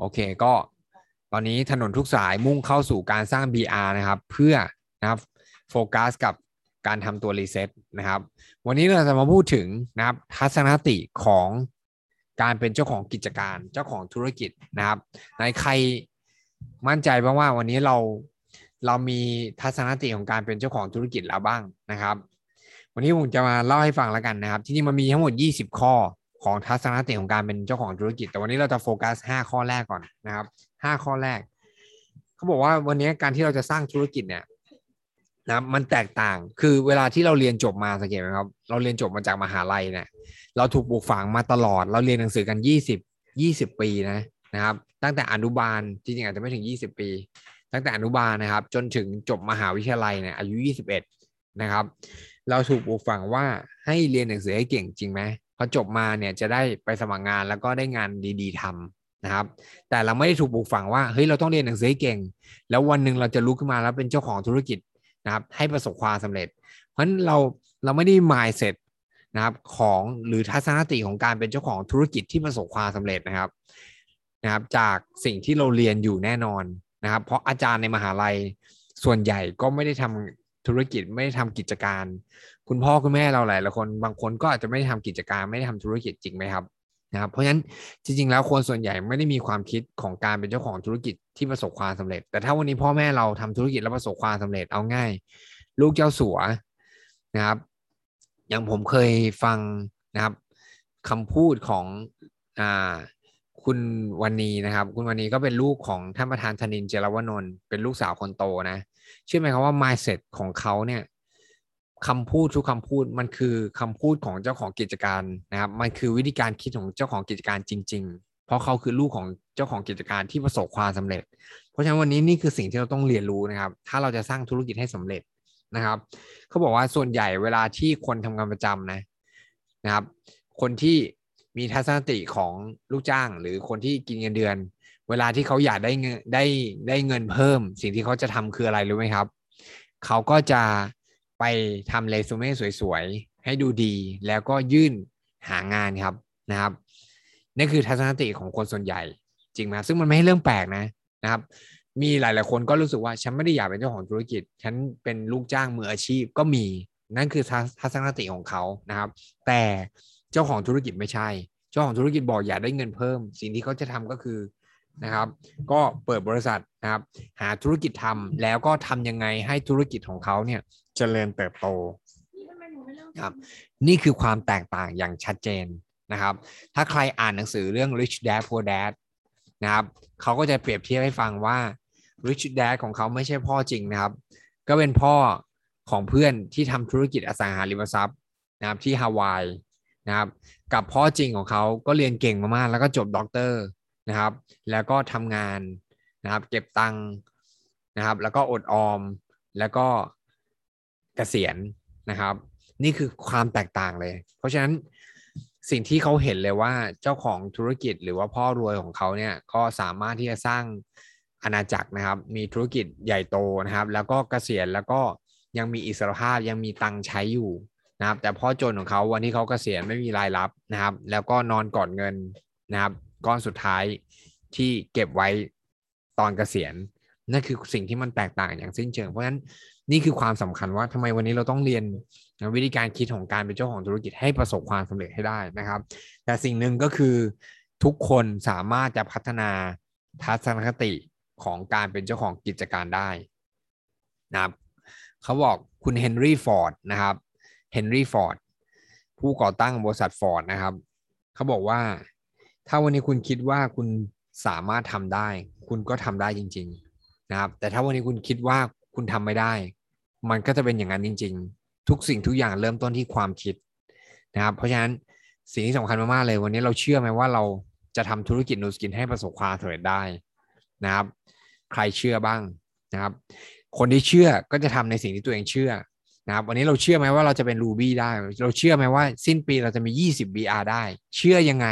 โอเคก็ตอนนี้ถนนทุกสายมุ่งเข้าสู่การสร้าง BR นะครับ เพื่อนะครับโฟกัสกับการทำตัว reset นะครับ วันนี้เราจะมาพูดถึงนะครับทัศนคติของการเป็นเจ้าของกิจการเจ้าของธุรกิจนะครับในใครมั่นใจบ้างว่าวันนี้เราเรามีทัศนคติของการเป็นเจ้าของธุรกิจแล้วบ้างนะครับ วันนี้ผมจะมาเล่าให้ฟังแล้วกันนะครับ ที่จริงมันมีทั้งหมด 20 ข้อ ของทัศนคติของการเป็นเจ้าของธุรกิจ แต่วันนี้เราจะโฟกัส 5 ข้อแรกก่อนนะครับ 5 ข้อแรก เขาบอกว่าวันนี้การที่เราจะสร้างธุรกิจเนี่ยนะมันแตกต่างคือเวลาที่เราเรียนจบมาสังเกตไหมครับ เราเรียนจบมาจากมหาลัยเนี่ยเราถูกปลูกฝังมาตลอด เราเรียนหนังสือกัน 20 20 ปีนะนะครับ ตั้งแต่อนุบาลจริงๆอาจจะไม่ถึง 20 ปี ตั้งแต่อนุบาลนะครับ จนถึงจบมหาวิทยาลัยเนี่ยอายุ 21 นะครับ เราถูกปลูกฝังว่าให้เรียนหนังสือให้เก่งจริงไหม พอจบมาเนี่ยจะได้ไปสมัครงานแล้วก็ได้งานดี ๆทำนะครับ แต่เราไม่ได้ถูกปลูกฝังว่าเฮ้ยเราต้องเรียนหนังสือให้เก่ง แล้ววันหนึ่งเราจะลุกขึ้นมาแล้วเป็นเจ้าของธุรกิจนะครับ ให้ประสบความสำเร็จ เพราะฉะนั้นเราเราไม่ได้ mindset นะครับของหรือทัศนคติของการเป็นเจ้าของธุรกิจที่ประสบความสำเร็จนะครับนะครับ จากสิ่งที่เราเรียนอยู่แน่นอนนะครับ เพราะอาจารย์ในมหาลัยส่วนใหญ่ก็ไม่ได้ทำ ธุรกิจไม่ได้ทำกิจการ คุณพ่อคุณแม่เราหลายหลายคนบางคนก็อาจจะไม่ได้ทำกิจการไม่ได้ทำธุรกิจจริงไหมครับนะครับเพราะฉะนั้นจริง ๆ แล้วคนส่วนใหญ่ไม่ได้มีความคิดของการเป็นเจ้าของธุรกิจที่ประสบความสำเร็จ แต่ถ้าวันนี้พ่อแม่เราทำธุรกิจแล้วประสบความสำเร็จเอาง่าย ลูกเจ้าสัวนะครับ อย่างผมเคยฟังนะครับคำพูดของอ่าคุณวันนีนะครับ คุณวันนีก็เป็นลูกของท่านประธานธนินเจรวนนท์เป็นลูกสาวคนโตนะ เชื่อไหมครับว่า mindset ของเขาเนี่ยคำพูดทุกคำพูดมันคือคำพูดของเจ้าของกิจการนะครับ มันคือวิธีการคิดของเจ้าของกิจการจริง ๆ เพราะเขาคือลูกของเจ้าของกิจการที่ประสบความสำเร็จ เพราะฉะนั้นวันนี้นี่คือสิ่งที่เราต้องเรียนรู้นะครับ ถ้าเราจะสร้างธุรกิจให้สำเร็จนะครับเขาบอกว่าส่วนใหญ่เวลาที่คนทำงานประจำนะนะครับ คนที่มีทัศนคติของลูกจ้าง หรือคนที่กินเงินเดือน เวลาที่เขาอยากได้เงินได้ได้เงินเพิ่ม สิ่งที่เขาจะทำคืออะไรรู้ไหมครับ เขาก็จะไปทำเรซูเม่สวยๆ ให้ดูดี แล้วก็ยื่นหางานครับนะครับนี่คือทัศนคติของคนส่วนใหญ่ จริงไหมซึ่งมันไม่ใช่เรื่องแปลกนะนะครับ มีหลายๆคนก็รู้สึกว่าฉันไม่ได้อยากเป็นเจ้าของธุรกิจ ฉันเป็นลูกจ้างมืออาชีพก็มีนั่นคือทัศนคติของเขานะครับ แต่เจ้าของธุรกิจไม่ใช่ เจ้าของธุรกิจบอกอยากได้เงินเพิ่ม สิ่งที่เขาจะทำก็คือ นะครับ ก็เปิดบริษัทนะครับหาธุรกิจทำแล้วก็ทำยังไงให้ธุรกิจของเขาเนี่ยเจริญเติบโตครับนี่คือความแตกต่างอย่างชัดเจนนะครับ ถ้าใครอ่านหนังสือเรื่อง Rich Dad Poor Dad นะครับเขาก็จะเปรียบเทียบให้ฟังว่า Rich Dad ของเขาไม่ใช่พ่อจริงนะครับ ก็เป็นพ่อของเพื่อนที่ทำธุรกิจอสังหาริมทรัพย์นะครับที่ฮาวายนะครับ กับพ่อจริงของเขาก็เรียนเก่งมากๆแล้วก็จบด็อกเตอร์ นะครับ แล้วก็ทำงานนะครับ เก็บตังค์นะครับ แล้วก็อดออม แล้วก็เกษียณนะครับ นี่คือความแตกต่างเลย เพราะฉะนั้นสิ่งที่เขาเห็นเลยว่าเจ้าของธุรกิจหรือว่าพ่อรวยของเขาเนี่ยก็สามารถที่จะสร้างอาณาจักรนะครับ มีธุรกิจใหญ่โตนะครับ แล้วก็เกษียณแล้วก็ยังมีอิสรภาพยังมีตังค์ใช้อยู่นะครับ แต่พ่อจนของเขาวันที่เขาเกษียณไม่มีรายรับนะครับ แล้วก็นอนกอดเงินนะครับ ก้อนสุดท้ายที่เก็บไว้ตอนเกษียณนั่นคือสิ่งที่มันแตกต่างอย่างสิ้นเชิง เพราะฉะนั้นนี่คือความสำคัญว่าทำไมวันนี้เราต้องเรียนวิธีการคิดของการเป็นเจ้าของธุรกิจให้ประสบความสำเร็จให้ได้นะครับ แต่สิ่งหนึ่งก็คือทุกคนสามารถจะพัฒนาทัศนคติของการเป็นเจ้าของกิจการได้นะครับเขาบอกคุณเฮนรี่ฟอร์ดนะครับเฮนรี่ฟอร์ดผู้ก่อตั้งบริษัทฟอร์ดนะครับเขาบอกว่า ถ้าวันนี้คุณคิดว่าคุณสามารถทำได้ คุณก็ทำได้จริง ๆ นะครับ แต่ถ้าวันนี้คุณคิดว่าคุณทำไม่ได้ มันก็จะเป็นอย่างนั้นจริง ๆ ทุกสิ่งทุกอย่างเริ่มต้นที่ความคิดนะครับ เพราะฉะนั้นสิ่งที่สำคัญมากๆเลย วันนี้เราเชื่อไหมว่าเราจะทำธุรกิจนูสกินให้ประสบความสำเร็จได้นะครับ ใครเชื่อบ้างนะครับ คนที่เชื่อก็จะทำในสิ่งที่ตัวเองเชื่อ นะครับวันนี้เราเชื่อไหมว่าเราจะเป็นรูบี้ได้ เราเชื่อไหมว่าสิ้นปีเราจะมี 20 BR ได้ เชื่อยังไง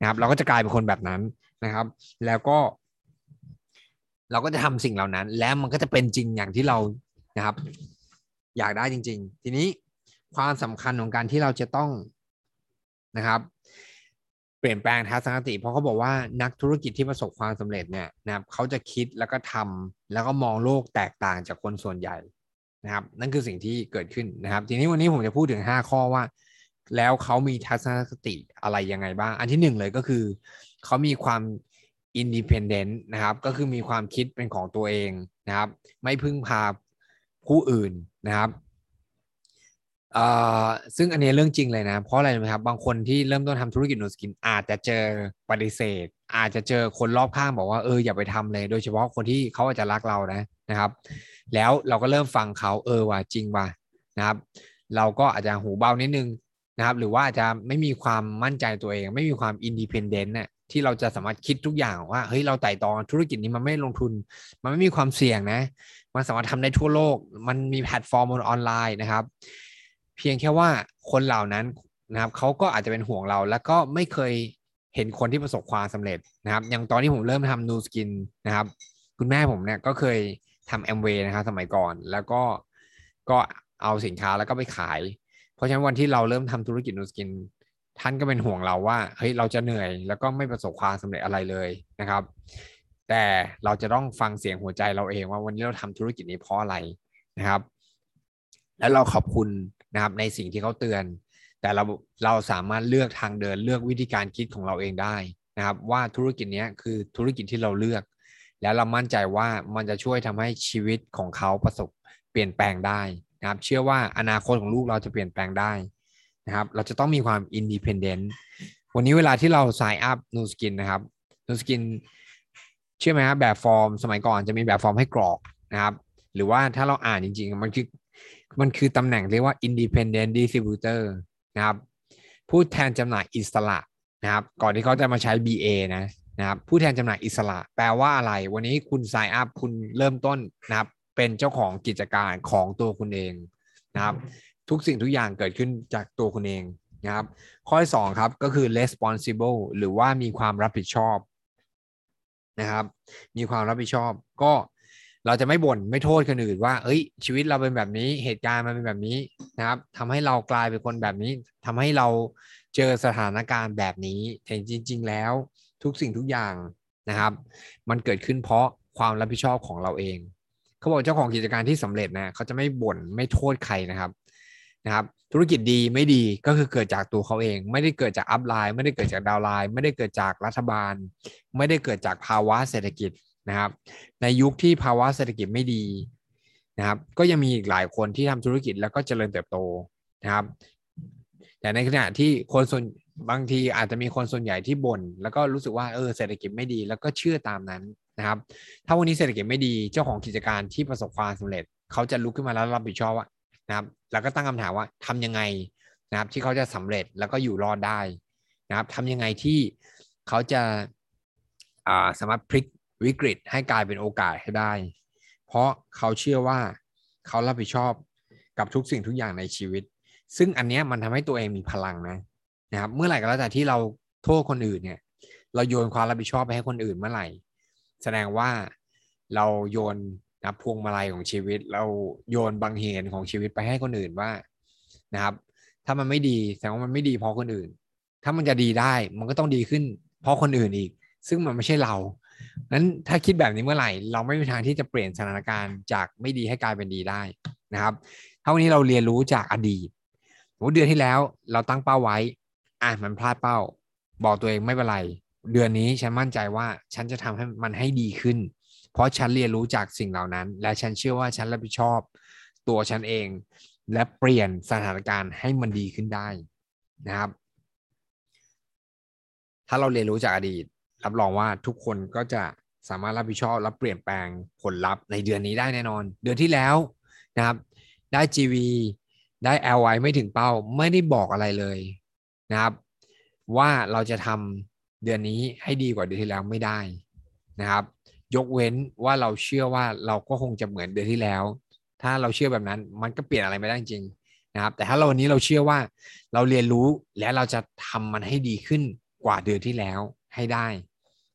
นะครับ เราก็จะกลายเป็นคนแบบนั้นนะครับ แล้วก็ เราก็จะทำสิ่งเหล่านั้น แล้วมันก็จะเป็นจริงอย่างที่เรานะครับ อยากได้จริง ๆ ทีนี้ความสำคัญของการที่เราจะต้องนะครับ เปลี่ยนแปลงทัศนคติ เพราะเขาบอกว่านักธุรกิจที่ประสบความสำเร็จเนี่ยนะครับเขาจะคิดแล้วก็ทำแล้วก็มองโลกแตกต่างจากคนส่วนใหญ่ นะครับนั่นคือสิ่งที่เกิดขึ้นนะครับ ทีนี้วันนี้ผมจะพูดถึง 5 ข้อว่า แล้วเขามีทัศนคติอะไรยังไงบ้าง อันที่หนึ่งเลยก็คือ เขามีความ independent นะครับก็คือมีความคิดเป็นของตัวเองนะครับ ไม่พึ่งพาผู้อื่นนะครับซึ่งอันนี้เรื่องจริงเลยนะ เพราะอะไรไหมครับ บางคนที่เริ่มต้นทำธุรกิจนูสกินอาจจะเจอปฏิเสธ อาจจะเจอคนรอบข้างบอกว่าเอออย่าไปทำเลย โดยเฉพาะคนที่เขาอาจจะรักเรานะนะครับ แล้วเราก็เริ่มฟังเขาเออว่าจริงว่ะนะครับ เราก็อาจจะหูเบานิดนึงนะครับ หรือว่าอาจจะไม่มีความมั่นใจตัวเอง ไม่มีความ independent เนี่ยที่เราจะสามารถคิดทุกอย่างว่าเฮ้ยเราไตร่ตรองธุรกิจนี้มันไม่ลงทุน มันไม่มีความเสี่ยงนะ มันสามารถทำได้ทั่วโลก มันมีแพลตฟอร์มบนออนไลน์นะครับ เพียงแค่ว่าคนเหล่านั้นนะครับเขาก็อาจจะเป็นห่วงเรา แล้วก็ไม่เคย เห็นคนที่ประสบความสำเร็จนะครับ อย่างตอนที่ผมเริ่มทำนูสกินนะครับ คุณแม่ผมเนี่ยก็เคยทำแอมเวย์นะครับสมัยก่อน แล้วก็ก็เอาสินค้าแล้วก็ไปขาย เพราะฉะนั้นวันที่เราเริ่มทำธุรกิจนูสกิน ท่านก็เป็นห่วงเราว่าเฮ้ยเราจะเหนื่อย แล้วก็ไม่ประสบความสำเร็จอะไรเลยนะครับ แต่เราจะต้องฟังเสียงหัวใจเราเองว่าวันนี้เราทำธุรกิจนี้เพราะอะไรนะครับ แล้วเราขอบคุณนะครับในสิ่งที่เขาเตือน แต่เราเราสามารถเลือกทางเดินเลือกวิธีการคิดของเราเองได้นะครับ ว่าธุรกิจนี้คือธุรกิจที่เราเลือก แล้วเรามั่นใจว่ามันจะช่วยทำให้ชีวิตของเขาประสบเปลี่ยนแปลงได้นะครับ เชื่อว่าอนาคตของลูกเราจะเปลี่ยนแปลงได้นะครับ เราจะต้องมีความ independent วันนี้เวลาที่เรา sign up นูสกินนะครับนูสกินเชื่อไหมครับแบบฟอร์มสมัยก่อนจะมีแบบฟอร์มให้กรอกนะครับ หรือว่าถ้าเราอ่านจริง ๆ มันคือมันคือตำแหน่งเรียกว่า independent distributor นะครับผู้แทนจำหน่ายอิสระนะครับก่อนที่เขาจะมาใช้ BA นะนะครับผู้แทนจำหน่ายอิสระ แปลว่าอะไร วันนี้คุณ sign up คุณเริ่มต้นนะครับเป็นเจ้าของกิจการของตัวคุณเองนะครับทุกสิ่งทุกอย่างเกิดขึ้นจากตัวคุณเองนะครับข้อที่สองครับก็คือ responsible หรือว่ามีความรับผิดชอบนะครับมีความรับผิดชอบก็ เราจะไม่บ่นไม่โทษคนอื่นว่า เอ้ย ชีวิตเราเป็นแบบนี้เหตุการณ์มันเป็นแบบนี้นะครับทำให้เรากลายเป็นคนแบบนี้ทำให้เราเจอสถานการณ์แบบนี้แต่จริง ๆ แล้วทุกสิ่งทุกอย่างนะครับ มันเกิดขึ้นเพราะความรับผิดชอบของเราเอง เขาบอกเจ้าของกิจการที่สำเร็จนะเขาจะไม่บ่นไม่โทษใครนะครับนะครับธุรกิจดีไม่ดีก็คือเกิดจากตัวเขาเอง ไม่ได้เกิดจากอัพไลน์ ไม่ได้เกิดจากดาวไลน์ ไม่ได้เกิดจากรัฐบาล ไม่ได้เกิดจากภาวะเศรษฐกิจ นะครับ ในยุคที่ภาวะเศรษฐกิจไม่ดีนะครับ ก็ยังมีอีกหลายคนที่ทำธุรกิจแล้วก็เจริญเติบโตนะครับ แต่ในขณะที่คนส่วนบางทีอาจจะมีคนส่วนใหญ่ที่บน่นแล้วก็รู้สึกว่าเออเศรษฐกิจไม่ดี แล้วก็เชื่อตามนั้นนะครับ ถ้าวันนี้เศรษฐกิจไม่ดีเจ้าของกิจการที่ประสบความสำเร็จ เขาจะลุกขึ้นมาแล้วรับผิดชอบว่านะครับแล้วก็ตั้งคำถามว่าทำยังไงนะครับ ที่เขาจะสำเร็จแล้วก็อยู่รอดได้นะครับทำยังไงที่เขาจะาสามารถพลิก วิกฤตให้กลายเป็นโอกาสให้ได้ เพราะเขาเชื่อว่าเขารับผิดชอบกับทุกสิ่งทุกอย่างในชีวิต ซึ่งอันนี้มันทำให้ตัวเองมีพลังนะนะครับ เมื่อไหร่ก็แล้วแต่ที่เราโทษคนอื่นเนี่ย เราโยนความรับผิดชอบไปให้คนอื่นเมื่อไหร่ แสดงว่าเราโยนนะพวงมาลัยของชีวิต เราโยนบางเหตุของชีวิตไปให้คนอื่นว่านะครับ ถ้ามันไม่ดีแสดงว่ามันไม่ดีเพราะคนอื่น ถ้ามันจะดีได้มันก็ต้องดีขึ้น เพราะคนอื่นอีก ซึ่งมันไม่ใช่เรา นั้นถ้าคิดแบบนี้เมื่อไหร่ เราไม่มีทางที่จะเปลี่ยนสถานการณ์จากไม่ดีให้กลายเป็นดีได้นะครับถ้าวันนี้เราเรียนรู้จากอดีตเดือนที่แล้วเราตั้งเป้าไว้ อะมันพลาดเป้า บอกตัวเองไม่เป็นไร เดือนนี้ฉันมั่นใจว่าฉันจะทำให้มันให้ดีขึ้น เพราะฉันเรียนรู้จากสิ่งเหล่านั้น และฉันเชื่อว่าฉันรับผิดชอบ ตัวฉันเอง และเปลี่ยนสถานการณ์ให้มันดีขึ้นได้นะครับ ถ้าเราเรียนรู้จากอดีต รับรองว่าทุกคนก็จะสามารถรับผิดชอบและเปลี่ยนแปลงผลลัพธ์ในเดือนนี้ได้แน่นอน เดือนที่แล้วนะครับ ได้ GV ได้ LY ไม่ถึงเป้าไม่ได้บอกอะไรเลยนะครับ ว่าเราจะทำเดือนนี้ให้ดีกว่าเดือนที่แล้วไม่ได้นะครับ ยกเว้นว่าเราเชื่อว่าเราก็คงจะเหมือนเดือนที่แล้ว ถ้าเราเชื่อแบบนั้นมันก็เปลี่ยนอะไรไม่ได้จริงนะครับ แต่ถ้าเราวันนี้เราเชื่อว่าเราเรียนรู้และเราจะทำมันให้ดีขึ้นกว่าเดือนที่แล้วให้ได้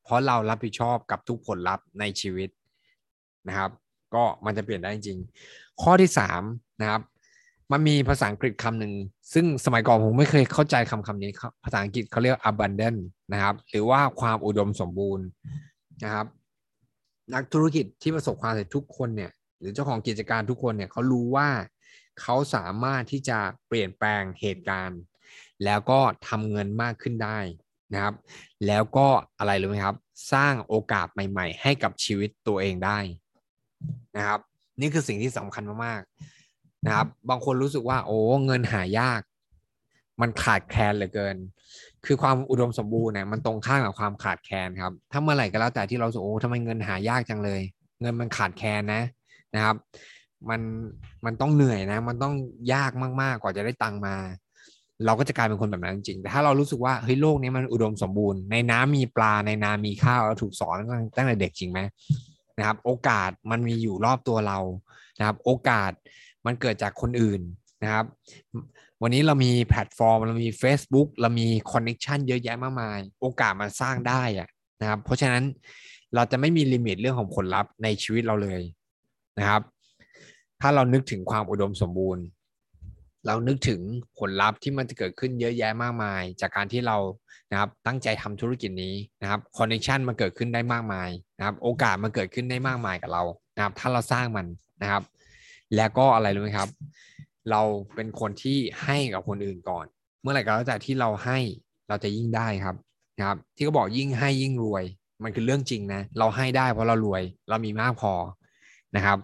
เพราะเรารับผิดชอบกับทุกผลลัพธ์ในชีวิตนะครับ ก็มันจะเปลี่ยนได้จริง ข้อที่สามนะครับ มันมีภาษาอังกฤษคำหนึ่งซึ่งสมัยก่อนผมไม่เคยเข้าใจคำคำนี้ภาษาอังกฤษเขาเรียก abundant นะครับ หรือว่าความอุดมสมบูรณ์นะครับ นักธุรกิจที่ประสบความสำเร็จทุกคนเนี่ย หรือเจ้าของกิจการทุกคนเนี่ยเขารู้ว่าเขาสามารถที่จะเปลี่ยนแปลงเหตุการณ์ แล้วก็ทำเงินมากขึ้นได้ นะครับ แล้วก็อะไรรู้ไหมครับ สร้างโอกาสใหม่ ๆ ให้กับชีวิตตัวเองได้นะครับ นี่คือสิ่งที่สำคัญมากๆนะครับ บางคนรู้สึกว่า โอ้เงินหายาก มันขาดแคลนเหลือเกิน คือความอุดมสมบูรณ์เนี่ยมันตรงข้ามกับความขาดแคลนครับ ถ้าเมื่อไหร่ก็แล้วแต่ที่เราสูโอ้ทำไมเงินหายากจังเลย เงินมันขาดแคลนนะนะครับ มันมันต้องเหนื่อยนะ มันต้องยากมากๆกว่าจะได้ตังมา เราก็จะกลายเป็นคนแบบนั้นจริงแต่ถ้าเรารู้สึกว่าเฮ้ยโลกนี้มันอุดมสมบูรณ์ ในน้ำมีปลาในนามีข้าวเราถูกสอนตั้งแต่เด็กจริงไหมนะครับ โอกาสมันมีอยู่รอบตัวเรานะครับ โอกาสมันเกิดจากคนอื่นนะครับ วันนี้เรามีแพลตฟอร์ม เรามี Facebook เรามี connection เยอะแยะมากมาย โอกาสมันสร้างได้อะนะครับ เพราะฉะนั้นเราจะไม่มี limit เรื่องของผลลัพธ์ในชีวิตเราเลยนะครับ ถ้าเรานึกถึงความอุดมสมบูรณ์ เรานึกถึงผลลัพธ์ที่มันจะเกิดขึ้นเยอะแยะมากมาย จากการที่เรานะครับตั้งใจทำธุรกิจนี้นะครับ connection มันเกิดขึ้นได้มากมายนะครับโอกาสมันเกิดขึ้นได้มากมายกับเรานะครับถ้าเราสร้างมันนะครับ แล้วก็อะไรรู้ไหมครับ เราเป็นคนที่ให้กับคนอื่นก่อน เมื่อไหร่ก็แล้วแต่ที่เราให้เราจะยิ่งได้ครับนะครับ ที่เขาบอกยิ่งให้ยิ่งรวย มันคือเรื่องจริงนะเราให้ได้เพราะเรารวย เรามีมากพอนะครับ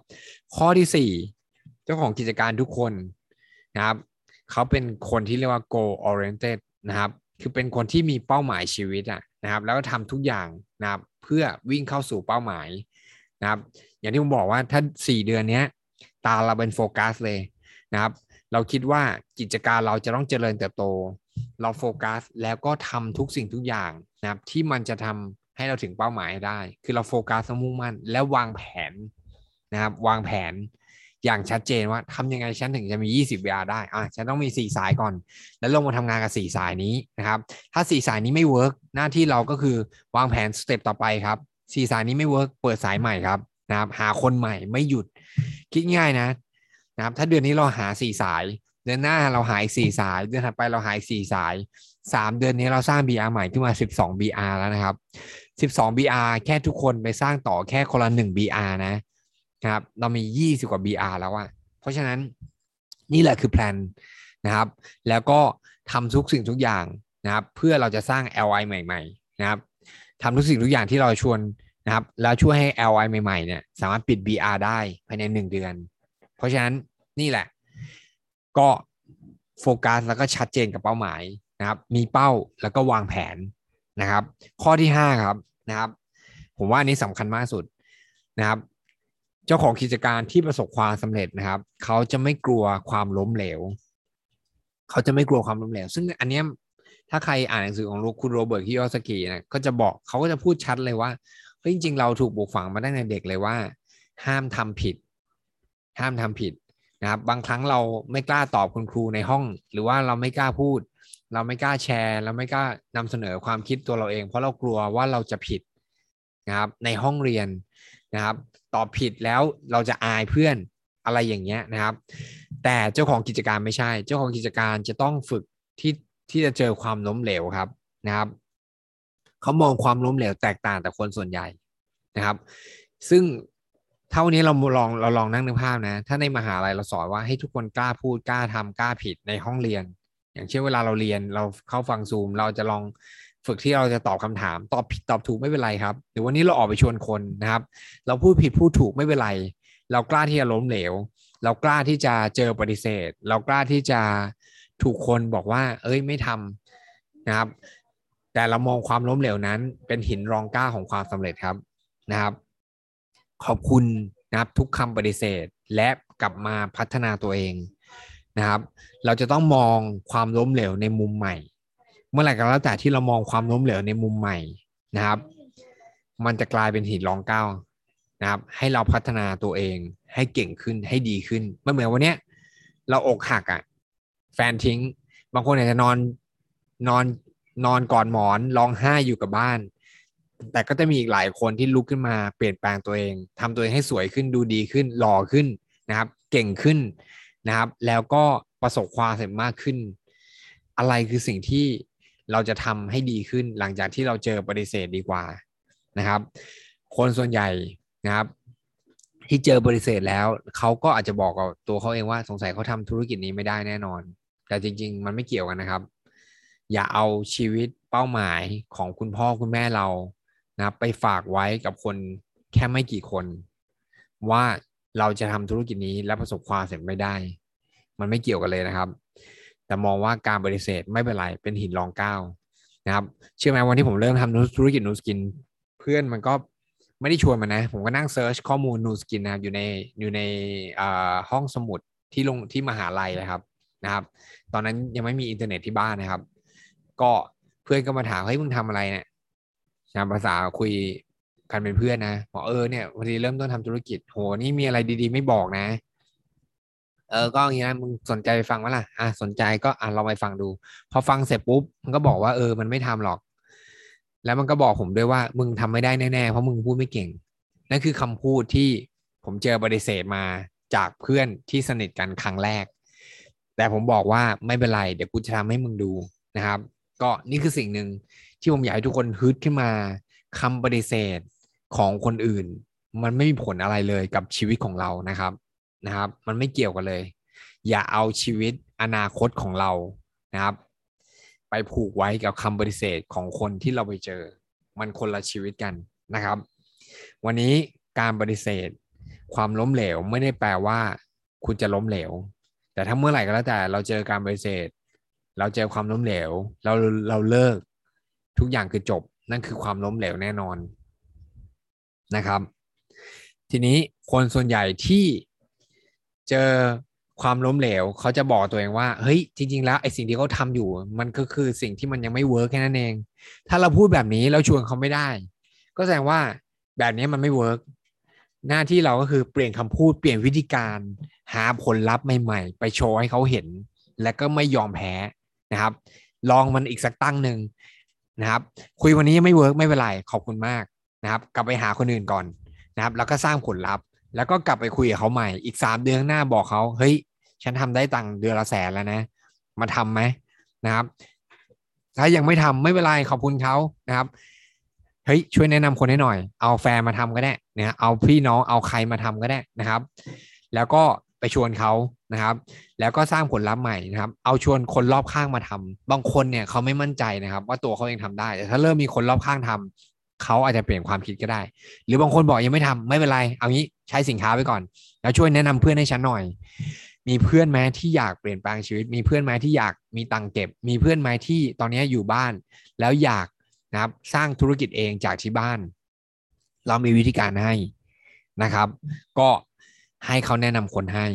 ข้อที่สี่เจ้าของกิจการทุกคน นะครับเขาเป็นคนที่เรียกว่า goal oriented นะครับ คือเป็นคนที่มีเป้าหมายชีวิตอะนะครับ แล้วก็ทำทุกอย่างนะครับ เพื่อวิ่งเข้าสู่เป้าหมายนะครับ อย่างที่ผมบอกว่าถ้าสี่เดือนนี้ตาเราเป็นโฟกัสเลยนะครับ เราคิดว่ากิจการเราจะต้องเจริญเติบโต เราโฟกัสแล้วก็ทำทุกสิ่งทุกอย่างนะครับ ที่มันจะทำให้เราถึงเป้าหมายได้ คือเราโฟกัสมุ่งมั่นและวางแผนนะครับ วางแผน อย่างชัดเจนว่าทำยังไงฉันถึงจะมี 20 BR ได้อะฉันต้องมี 4 สายก่อน แล้วลงมาทำงานกับ 4 สายนี้นะครับ ถ้า 4 สายนี้ไม่ work หน้าที่เราก็คือวางแผน step ต่อไปครับ 4 สายนี้ไม่ work เปิดสายใหม่ครับนะครับ หาคนใหม่ไม่หยุดคิดง่ายนะนะครับ ถ้าเดือนนี้เราหา 4 สาย เดือนหน้าเราหาอีก4สาย เดือนถัดไปเราหาอีก4สาย3เดือนนี้เราสร้าง BR ใหม่ขึ้นมา 12 BR แล้วนะครับ 12 BR แค่ทุกคนไปสร้างต่อแค่คนละ1 BR นะ นะครับเรามี 20 กว่า BR แล้วอะเพราะฉะนั้นนี่แหละคือแพลนนะครับ แล้วก็ทำทุกสิ่งทุกอย่างนะครับ เพื่อเราจะสร้าง LI ใหม่ ๆ นะครับทำทุกสิ่งทุกอย่างที่เราชวนนะครับ แล้วช่วยให้ LI ใหม่ๆเนี่ยสามารถปิด BR ได้ภายใน 1 เดือน เพราะฉะนั้นนี่แหละ ก็โฟกัสแล้วก็ชัดเจนกับเป้าหมายนะครับ มีเป้าแล้วก็วางแผนนะครับ ข้อที่ 5 ครับนะครับ ผมว่านี้สำคัญมากสุดนะครับ เจ้าของกิจการที่ประสบความสำเร็จนะครับ เขาจะไม่กลัวความล้มเหลว เขาจะไม่กลัวความล้มเหลว ซึ่งอันนี้ถ้าใครอ่านหนังสือของคุณโรเบิร์ตคิโยสกินะก็จะบอกเขาก็จะพูดชัดเลยว่าเฮ้ยจริง ๆ เราถูกปลูกฝังมาตั้งแต่เด็กเลยว่า ห้ามทำผิด ห้ามทำผิดนะครับ บางครั้งเราไม่กล้าตอบคุณครูในห้อง หรือว่าเราไม่กล้าพูด เราไม่กล้าแชร์ เราไม่กล้านำเสนอความคิดตัวเราเอง เพราะเรากลัวว่าเราจะผิดนะครับ ในห้องเรียนนะครับ ตอบผิดแล้วเราจะอายเพื่อนอะไรอย่างเงี้ยนะครับ แต่เจ้าของกิจการไม่ใช่ เจ้าของกิจการจะต้องฝึกที่ที่จะเจอความล้มเหลวครับนะครับเขามองความล้มเหลวแตกต่างแต่คนส่วนใหญ่นะครับ ซึ่งเท่านี้เราลองเราลองนั่งนึกภาพนะ ถ้าในมหาลัยเราสอนว่าให้ทุกคนกล้าพูดกล้าทำกล้าผิดในห้องเรียน อย่างเช่นเวลาเราเรียนเราเข้าฟังซูม เราจะลอง ฝึกที่เราจะตอบคำถาม ตอบผิดตอบถูกไม่เป็นไรครับ หรือวันนี้เราออกไปชวนคนนะครับ เราพูดผิดพูดถูกไม่เป็นไร เรากล้าที่จะล้มเหลว เรากล้าที่จะเจอปฏิเสธ เรากล้าที่จะถูกคนบอกว่า เอ้ยไม่ทำนะครับ แต่เรามองความล้มเหลวนั้น เป็นหินรองก้าของความสำเร็จครับนะครับ ขอบคุณนะครับทุกคำปฏิเสธและกลับมาพัฒนาตัวเองนะครับ เราจะต้องมองความล้มเหลวในมุมใหม่ เมื่อไหร่ก็แล้วแต่ที่เรามองความล้มเหลวในมุมใหม่นะครับ มันจะกลายเป็นหินรองก้าวนะครับ ให้เราพัฒนาตัวเอง ให้เก่งขึ้นให้ดีขึ้นเมื่อเหมือนวันนี้เราอกหักอะ่ะ แฟนทิ้ง บางคนอาจจะนอนนอนนอนก่อนหมอนร้องไห้อยู่กับบ้าน แต่ก็จะมีอีกหลายคนที่ลุกขึ้นมาเปลี่ยนแปลงตัวเองทำตัวเองให้สวยขึ้นดูดีขึ้นหล่อขึ้นนะครับ เก่งขึ้นนะครับ แล้วก็ประสบความสำเร็จมากขึ้น อะไรคือสิ่งที่ เราจะทำให้ดีขึ้นหลังจากที่เราเจอปฏิเสธดีกว่านะครับ คนส่วนใหญ่นะครับ ที่เจอบริเสธแล้วเขาก็อาจจะบอกกับตัวเขาเองว่าสงสัยเขาทำธุรกิจนี้ไม่ได้แน่นอน แต่จริง ๆ มันไม่เกี่ยวกันนะครับ อย่าเอาชีวิตเป้าหมายของคุณพ่อคุณแม่เรานะไปฝากไว้กับคนแค่ไม่กี่คน ว่าเราจะทำธุรกิจนี้และประสบความสำเร็จไม่ได้ มันไม่เกี่ยวกันเลยนะครับ แต่มองว่าการปฏิเสธไม่เป็นไรเป็นหินรองก้าวนะครับเชื่อไหมวันที่ผมเริ่มทำธุรกิจ Nu Skin เพื่อนมันก็ไม่ได้ชวนมานะ ผมก็นั่ง search ข้อมูล Nu Skin นะครับอยู่ในอยู่ในห้องสมุดที่ลงที่มหาลัยนะครับนะครับ ตอนนั้นยังไม่มีอินเทอร์เน็ตที่บ้านนะครับ ก็เพื่อนก็มาถามเฮ้ยมึงทำอะไรเนี่ยนะภาษาคุยกันเป็นเพื่อนนะบอกเออเนี่ยพอดีเริ่มต้นทำธุรกิจโหนี่มีอะไรดีๆ ไม่บอกนะ ออก็อย่างนี้นะมึงสนใจไปฟังวะล่ะอะสนใจก็อะเราไปฟังดู พอฟังเสร็จปุ๊บมันก็บอกว่าเออมันไม่ทำหรอก แล้วมันก็บอกผมด้วยว่า มึงทำไม่ได้แน่ๆเพราะมึงพูดไม่เก่ง นั่นคือคำพูดที่ผมเจอปฏิเสธมาจากเพื่อนที่สนิทกันครั้งแรก แต่ผมบอกว่าไม่เป็นไร เดี๋ยวกูจะทำให้มึงดูนะครับ ก็นี่คือสิ่งหนึ่งที่ผมอยากให้ทุกคนฮึดขึ้นมาคำปฏิเสธของคนอื่น มันไม่มีผลอะไรเลยกับชีวิตของเรานะครับ นะครับ มันไม่เกี่ยวกันเลย อย่าเอาชีวิตอนาคตของเรานะครับ ไปผูกไว้กับคำปฏิเสธของคนที่เราไปเจอ มันคนละชีวิตกันนะครับ วันนี้การปฏิเสธ ความล้มเหลวไม่ได้แปลว่า คุณจะล้มเหลว แต่ถ้าเมื่อไหร่ก็แล้วแต่เราเจอการปฏิเสธ เราเจอความล้มเหลว เราเราเลิก ทุกอย่างคือจบนั่นคือความล้มเหลวแน่นอนนะครับ ทีนี้คนส่วนใหญ่ที่ เจอความล้มเหลวเขาจะบอกตัวเองว่าเฮ้ยจริง ๆ แล้วไอ้สิ่งที่เขาทำอยู่ มันก็คือสิ่งที่มันยังไม่ work แค่นั้นเอง ถ้าเราพูดแบบนี้เราชวนเขาไม่ได้ ก็แสดงว่าแบบนี้มันไม่ work หน้าที่เราก็คือเปลี่ยนคำพูดเปลี่ยนวิธีการหาผลลัพธ์ใหม่ๆ ไปโชว์ให้เขาเห็น และก็ไม่ยอมแพ้นะครับ ลองมันอีกสักตั้งหนึ่งนะครับ คุยวันนี้ไม่ work ไม่เป็นไรขอบคุณมากนะครับ กลับไปหาคนอื่นก่อนนะครับ แล้วก็สร้างผลลัพธ์ แล้วก็กลับไปคุยกับเขาใหม่อีกสามเดือนหน้าบอกเขาเฮ้ย ฉันทำได้ตังค์เดือนละแสนแล้วนะ มาทํำไหมนะครับ ถ้ายังไม่ทำไม่เป็นไรขอบคุณเขานะครับเฮ้ยช่วยแนะนำคนให้หน่อย เอาแฟนมาทำก็ได้นะเอาพี่น้องเอาใครมาทำก็ได้นะครับ แล้วก็ไปชวนเขานะครับ แล้วก็สร้างผลลัพธ์ใหม่นะครับ เอาชวนคนรอบข้างมาทำบางคนเนี่ยเขาไม่มั่นใจนะครับ ว่าตัวเขาเองทำได้แต่ถ้าเริ่มมีคนรอบข้างทำเขาอาจจะเปลี่ยนความคิดก็ได้ หรือบางคนบอกยังไม่ทำไม่เป็นไร เอางี้ ใช้สินค้าไปก่อน แล้วช่วยแนะนำเพื่อนให้ฉันหน่อย มีเพื่อนแม้ที่อยากเปลี่ยนแปลงชีวิต มีเพื่อนแม้ที่อยากมีตังเก็บ มีเพื่อนแม้ที่ตอนนี้อยู่บ้าน แล้วอยากนะครับสร้างธุรกิจเองจากที่บ้าน เรามีวิธีการให้นะครับ ก็ให้เขาแนะนำคนให้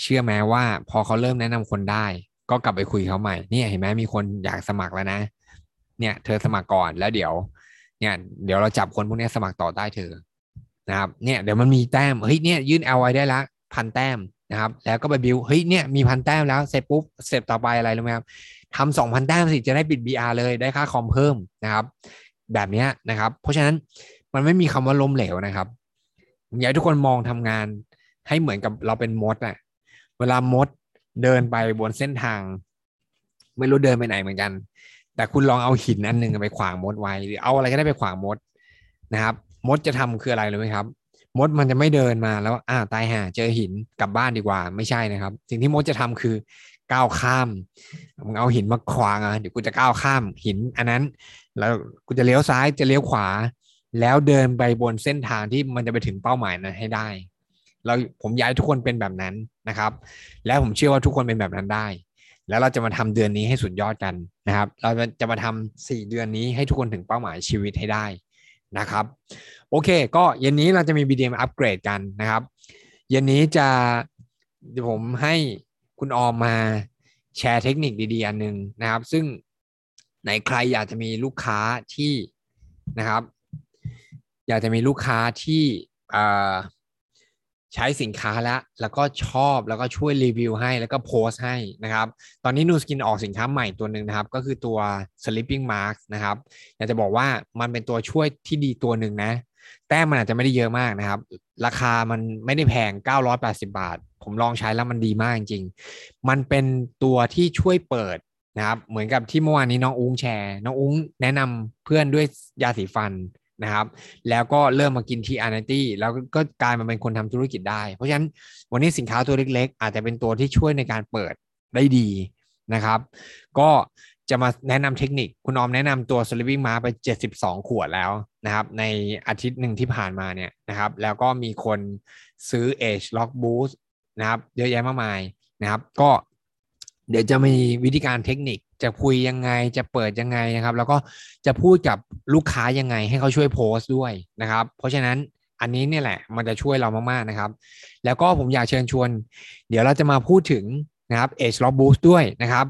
เชื่อไหมว่า พอเขาเริ่มแนะนำคนได้ ก็กลับไปคุยเขาใหม่เนี่ยเห็นไหมมีคนอยากสมัครแล้วนะ เนี่ย เธอสมัครก่อนแล้วเดี๋ยว เนี่ย เดี๋ยวเราจับคนพวกนี้สมัครต่อได้เธอ นะครับเนี่ยเดี๋ยวมันมีแต้มเฮ้ยเนี่ยยื่นเอลไว้ได้ละพันแต้มนะครับ แล้วก็ไปบิวเฮ้ยเนี่ยมีพันแต้มแล้วเสร็จปุ๊บเสร็จต่อไปอะไรรู้ไหมครับทำสองพันแต้มสิจะได้ปิด BR เลยได้ค่าคอมเพิ่มนะครับ แบบนี้นะครับ เพราะฉะนั้นมันไม่มีคำว่าล้มเหลวนะครับอยากให้ทุกคนมองทำงานให้เหมือนกับเราเป็นมดอะเวลามดเดินไปบนเส้นทาง ไม่รู้เดินไปไหนเหมือนกัน แต่คุณลองเอาหินอันหนึ่งไปขวางมดไว้ หรือเอาอะไรก็ได้ไปขวางมดนะครับ มดจะทำคืออะไรรู้ไหมครับ มดมันจะไม่เดินมาแล้วอ่าตายห่าเจอหินกลับบ้านดีกว่า ไม่ใช่นะครับ สิ่งที่มดจะทำคือก้าวข้ามมึงเอาหินมาขวางอะเดี๋ยวกูจะก้าวข้ามหิน อันนั้น แล้วกูจะเลี้ยวซ้ายจะเลี้ยวขวา แล้วเดินไปบนเส้นทางที่มันจะไปถึงเป้าหมายนั้นให้ได้เราผมย้ายทุกคนเป็นแบบนั้นนะครับ แล้วผมเชื่อว่าทุกคนเป็นแบบนั้นได้ แล้วเราจะมาทำเดือนนี้ให้สุดยอดกันนะครับ เราจะมาทำสี่เดือนนี้ให้ทุกคนถึงเป้าหมายชีวิตให้ได้ นะครับ โอเค ก็เย็นนี้เราจะมี BDM อัปเกรดกันนะครับ เย็นนี้จะผมให้คุณออมมาแชร์เทคนิคดีๆ อันหนึ่งนะครับ ซึ่งไหนใครอยากจะมีลูกค้าที่นะครับ อยากจะมีลูกค้าที่ ใช้สินค้าแล้ว แล้วก็ชอบแล้วก็ช่วยรีวิวให้แล้วก็โพสให้นะครับ ตอนนี้นูสกินออกสินค้าใหม่ตัวหนึ่งนะครับ ก็คือตัว sleeping mask นะครับ อยากจะบอกว่ามันเป็นตัวช่วยที่ดีตัวหนึ่งนะ แต้มมันอาจจะไม่ได้เยอะมากนะครับ ราคามันไม่ได้แพง 980 บาท ผมลองใช้แล้วมันดีมากจริงๆ มันเป็นตัวที่ช่วยเปิดนะครับ เหมือนกับที่เมื่อวานนี้น้องอุ้งแชร์ น้องอุ้งแนะนำเพื่อนด้วยยาสีฟัน นะครับ แล้วก็เริ่มมากินทีอาร์เนตี้แล้วก็กลายมาเป็นคนทำธุรกิจได้ เพราะฉะนั้นวันนี้สินค้าตัวเล็ก ๆ อาจจะเป็นตัวที่ช่วยในการเปิดได้ดีนะครับ ก็จะมาแนะนำเทคนิคคุณออมแนะนำตัว Sleeping Mask ไป 72 ขวดแล้วนะครับ ในอาทิตย์หนึ่งที่ผ่านมาเนี่ยนะครับ แล้วก็มีคนซื้อ Age Lock Boost นะครับ เยอะแยะมากมายนะครับ ก็เดี๋ยวจะมีวิธีการเทคนิค จะคุยยังไงจะเปิดยังไงนะครับ แล้วก็จะพูดกับลูกค้ายังไงให้เขาช่วยโพสต์ด้วยนะครับ เพราะฉะนั้นอันนี้เนี่ยแหละมันจะช่วยเรามากๆนะครับ แล้วก็ผมอยากเชิญชวน เดี๋ยวเราจะมาพูดถึงนะครับ Age Lock Boost ด้วยนะครับ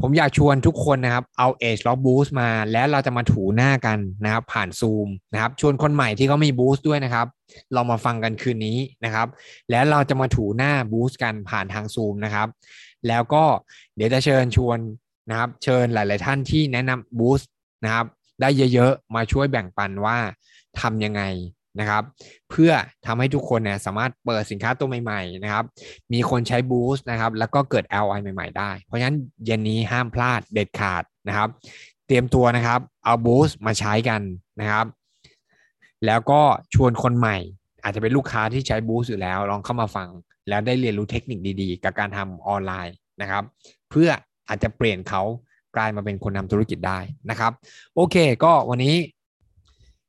ผมอยากชวนทุกคนนะครับเอา Age Lock Boost มา แล้วเราจะมาถูหน้ากันนะครับ ผ่านซูมนะครับชวนคนใหม่ที่เขามี Boost ด้วยนะครับเรามาฟังกันคืนนี้นะครับ แล้วเราจะมาถูหน้า Boost กันผ่านทางซูมนะครับ แล้วก็เดี๋ยวจะเชิญชวน นะครับเชิญหลาย ๆ ท่านที่แนะนำ Boost นะครับได้เยอะ ๆ มาช่วยแบ่งปันว่าทำยังไงนะครับ เพื่อทำให้ทุกคนเนี่ยสามารถเปิดสินค้าตัวใหม่ ๆ นะครับ มีคนใช้บูสต์นะครับแล้วก็เกิด LI ใหม่ ๆ ได้ เพราะฉะนั้นเย็นนี้ห้ามพลาดเด็ดขาดนะครับ เตรียมตัวนะครับเอาบูสต์มาใช้กันนะครับ แล้วก็ชวนคนใหม่ อาจจะเป็นลูกค้าที่ใช้บูสต์อยู่แล้ว ลองเข้ามาฟัง แล้วได้เรียนรู้เทคนิคดี ๆ กับการทำออนไลน์นะครับ เพื่อ อาจจะเปลี่ยนเขากลายมาเป็นคนทำธุรกิจได้นะครับ โอเค ก็วันนี้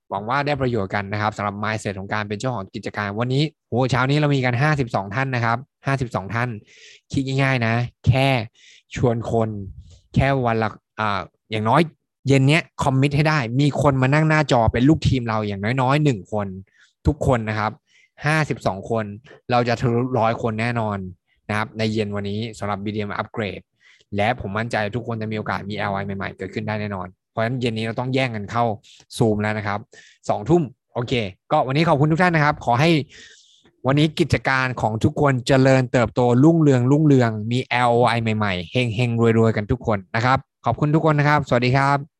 หวังว่าได้ประโยชน์กันนะครับสำหรับ mindset ของการเป็นเจ้าของกิจการ วันนี้โหเช้านี้เรามีกัน 52 ท่านนะครับ 52 ท่าน คิดง่ายๆนะ แค่ชวนคน แค่วันละอ่าอย่างน้อยเย็นเนี้ยคอมมิตให้ได้ มีคนมานั่งหน้าจอเป็นลูกทีมเราอย่างน้อยๆหนึ่งคน ทุกคนนะครับ52คน เราจะทะลุร้อยคนแน่นอนนะครับ ในเย็นวันนี้สำหรับ BDM Upgrade และผมมั่นใจทุกคนจะมีโอกาสมี LI ใหม่ๆ เกิดขึ้นได้แน่นอน เพราะฉะนั้นเย็นนี้เราต้องแย่งกันเข้าซูมแล้วนะครับสองทุ่มโอเค ก็วันนี้ขอบคุณทุกท่านนะครับ ขอให้วันนี้กิจการของทุกคนเจริญเติบโตรุ่งเรืองรุ่งเรืองมี LI ใหม่ๆเฮงเฮงรวยๆ กันทุกคนนะครับ ขอบคุณทุกคนนะครับ สวัสดีครับ